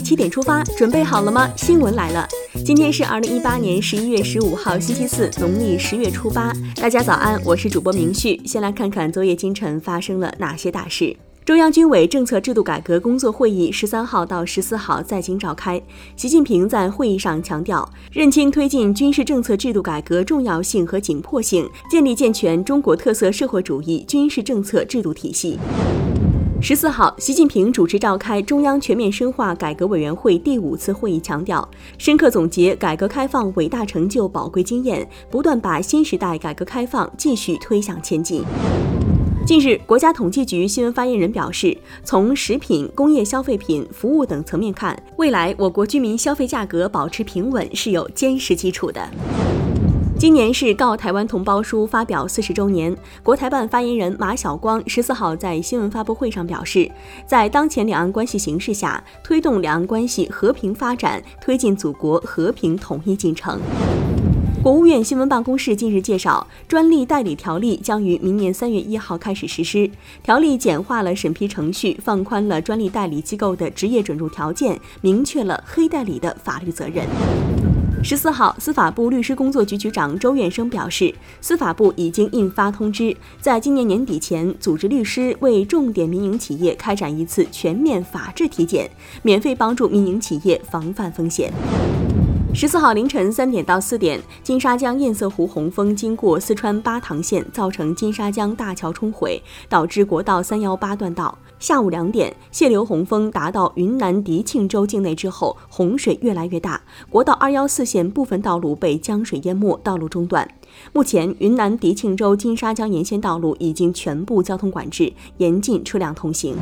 七点出发，准备好了吗？新闻来了，今天是二零一八年十一月十五号，星期四，农历十月初八。大家早安，我是主播明旭。先来看看昨夜今晨发生了哪些大事。中央军委政策制度改革工作会议十三号到十四号在京召开。习近平在会议上强调，认清推进军事政策制度改革重要性和紧迫性，建立健全中国特色社会主义军事政策制度体系。十四号，习近平主持召开中央全面深化改革委员会第五次会议，强调深刻总结改革开放伟大成就、宝贵经验，不断把新时代改革开放继续推向前进。近日，国家统计局新闻发言人表示，从食品、工业消费品、服务等层面看，未来我国居民消费价格保持平稳是有坚实基础的。今年是《告台湾同胞书》发表四十周年，国台办发言人马晓光十四号在新闻发布会上表示，在当前两岸关系形势下，推动两岸关系和平发展，推进祖国和平统一进程。国务院新闻办公室近日介绍，专利代理条例将于明年三月一号开始实施。条例简化了审批程序，放宽了专利代理机构的职业准入条件，明确了黑代理的法律责任。十四号，司法部律师工作局局长周院生表示，司法部已经印发通知，在今年年底前组织律师为重点民营企业开展一次全面法治体检，免费帮助民营企业防范风险。十四号凌晨三点到四点，金沙江堰塞湖洪峰经过四川巴塘县，造成金沙江大桥冲毁，导致国道三幺八断道。下午两点，泄流洪峰达到云南迪庆州境内之后，洪水越来越大，国道二幺四线部分道路被江水淹没，道路中断。目前，云南迪庆州金沙江沿线道路已经全部交通管制，严禁车辆通行。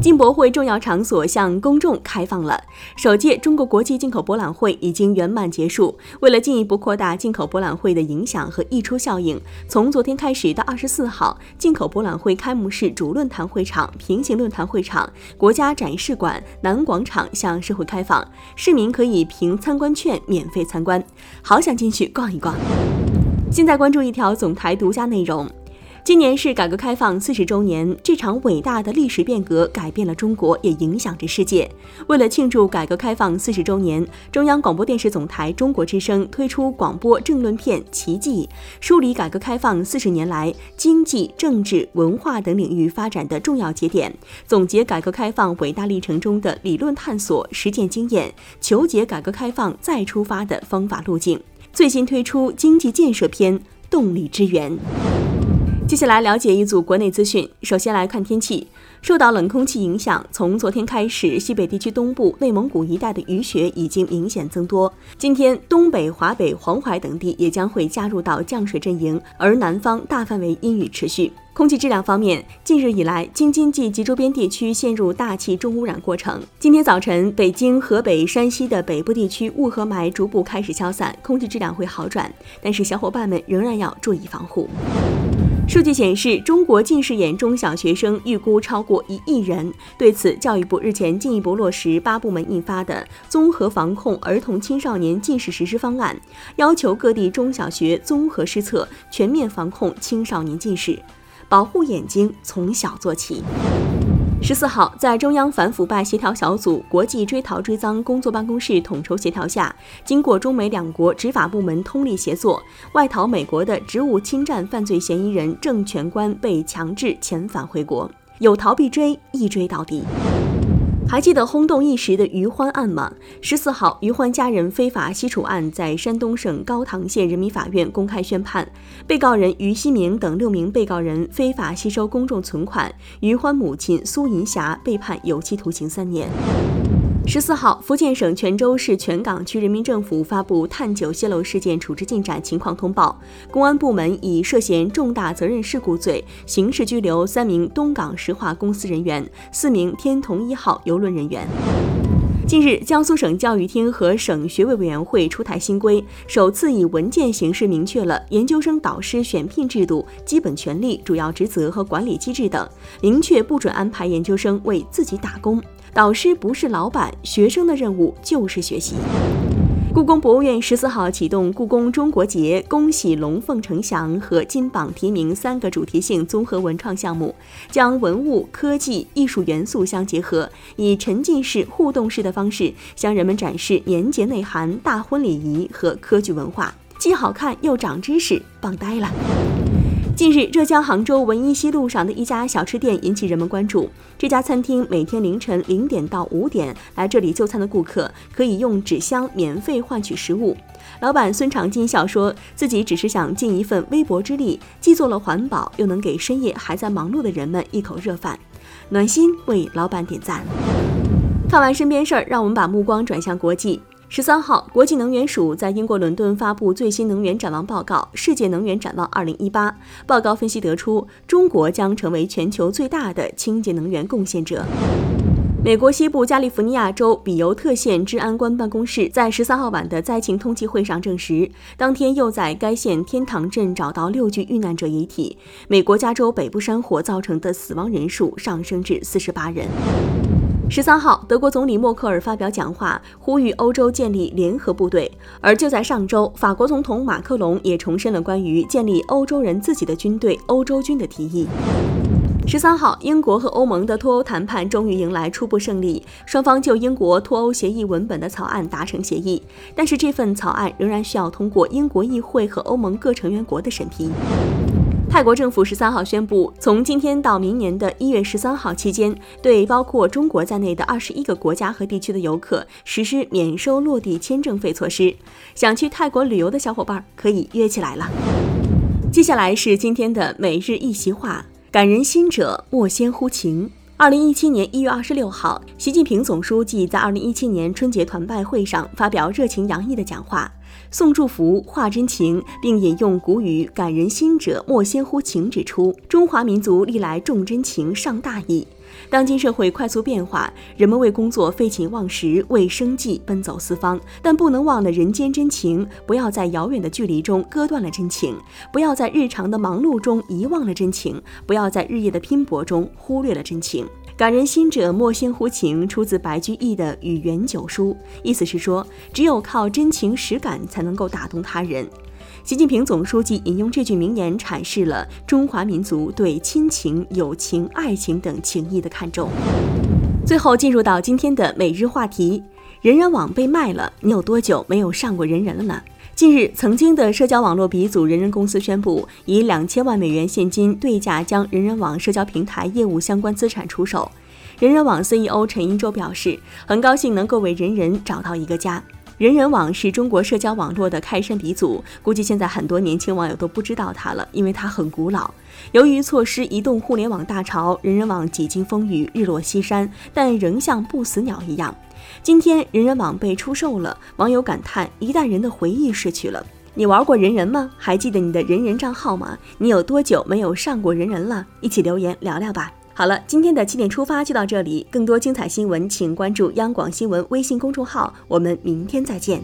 进博会重要场所向公众开放了。首届中国国际进口博览会已经圆满结束。为了进一步扩大进口博览会的影响和溢出效应，从昨天开始到二十四号，进口博览会开幕式主论坛会场、平行论坛会场、国家展示馆、南广场向社会开放，市民可以凭参观券免费参观。好想进去逛一逛。现在关注一条总台独家内容。今年是改革开放四十周年，这场伟大的历史变革改变了中国，也影响着世界。为了庆祝改革开放四十周年，中央广播电视总台中国之声推出广播政论片《奇迹》，梳理改革开放四十年来经济、政治、文化等领域发展的重要节点，总结改革开放伟大历程中的理论探索、实践经验，求解改革开放再出发的方法路径。最新推出经济建设篇《动力之源》。接下来了解一组国内资讯。首先来看天气，受到冷空气影响，从昨天开始，西北地区东部、内蒙古一带的雨雪已经明显增多。今天，东北、华北、黄淮等地也将会加入到降水阵营，而南方大范围阴雨持续。空气质量方面，近日以来，京津冀及周边地区陷入大气重污染过程。今天早晨，北京、河北、山西的北部地区雾和霾逐步开始消散，空气质量会好转，但是小伙伴们仍然要注意防护。数据显示，中国近视眼中小学生预估超过一亿人。对此，教育部日前进一步落实八部门印发的《综合防控儿童青少年近视实施方案》，要求各地中小学综合施策，全面防控青少年近视，保护眼睛从小做起。十四号，在中央反腐败协调小组国际追逃追赃工作办公室统筹协调下，经过中美两国执法部门通力协作，外逃美国的职务侵占犯罪嫌疑人郑全官被强制遣返回国。有逃必追，一追到底。还记得轰动一时的于欢案吗？十四号，于欢家人非法吸储案在山东省高唐县人民法院公开宣判，被告人于西明等六名被告人非法吸收公众存款，于欢母亲苏银霞被判有期徒刑三年。十四号，福建省泉州市泉港区人民政府发布探酒泄漏事件处置进展情况通报，公安部门以涉嫌重大责任事故罪，刑事拘留三名东港石化公司人员，四名天同一号邮轮人员。近日，江苏省教育厅和省学位委员会出台新规，首次以文件形式明确了研究生导师选聘制度、基本权利、主要职责和管理机制等，明确不准安排研究生为自己打工。导师不是老板，学生的任务就是学习。故宫博物院十四号启动“故宫中国节，恭喜龙凤呈祥”和金榜题名三个主题性综合文创项目，将文物、科技、艺术元素相结合，以沉浸式、互动式的方式向人们展示年节内涵、大婚礼仪和科举文化，既好看又长知识，棒呆了。近日，浙江杭州文一西路上的一家小吃店引起人们关注。这家餐厅每天凌晨零点到五点来这里就餐的顾客，可以用纸箱免费换取食物。老板孙长金笑说，自己只是想尽一份微薄之力，既做了环保，又能给深夜还在忙碌的人们一口热饭，暖心为老板点赞。看完身边事儿，让我们把目光转向国际。十三号，国际能源署在英国伦敦发布最新能源展望报告《世界能源展望2018》。报告分析得出，中国将成为全球最大的清洁能源贡献者。美国西部加利福尼亚州比尤特县治安官办公室在十三号晚的灾情通缉会上证实，当天又在该县天堂镇找到六具遇难者遗体。美国加州北部山火造成的死亡人数上升至四十八人。十三号，德国总理默克尔发表讲话，呼吁欧洲建立联合部队。而就在上周，法国总统马克龙也重申了关于建立欧洲人自己的军队——欧洲军的提议。十三号，英国和欧盟的脱欧谈判终于迎来初步胜利，双方就英国脱欧协议文本的草案达成协议，但是这份草案仍然需要通过英国议会和欧盟各成员国的审批。泰国政府十三号宣布，从今天到明年的一月十三号期间，对包括中国在内的二十一个国家和地区的游客实施免收落地签证费措施。想去泰国旅游的小伙伴可以约起来了。接下来是今天的每日一席话：感人心者，莫先乎情。二零一七年一月二十六号，习近平总书记在二零一七年春节团拜会上发表热情洋溢的讲话。送祝福，话真情，并引用古语“感人心者，莫先乎情”，指出中华民族历来重真情，尚大义。当今社会快速变化，人们为工作废寝忘食，为生计奔走四方，但不能忘了人间真情。不要在遥远的距离中割断了真情，不要在日常的忙碌中遗忘了真情，不要在日夜的拼搏中忽略了真情。感人心者，莫先乎情，出自白居易的《与元九书》，意思是说，只有靠真情实感，才能够打动他人。习近平总书记引用这句名言，阐释了中华民族对亲情、友情、爱情等情谊的看重。最后，进入到今天的每日话题：人人网被卖了，你有多久没有上过人人了呢？近日，曾经的社交网络鼻祖人人公司宣布，以两千万美元现金对价将人人网社交平台业务相关资产出售。人人网 CEO 陈一舟表示，很高兴能够为人人找到一个家。人人网是中国社交网络的开山鼻祖，估计现在很多年轻网友都不知道它了，因为它很古老。由于错失移动互联网大潮，人人网几经风雨，日落西山，但仍像不死鸟一样。今天人人网被出售了，网友感叹一代人的回忆逝去了。你玩过人人吗？还记得你的人人账号吗？你有多久没有上过人人了？一起留言聊聊吧。好了，今天的七点出发就到这里，更多精彩新闻请关注央广新闻微信公众号，我们明天再见。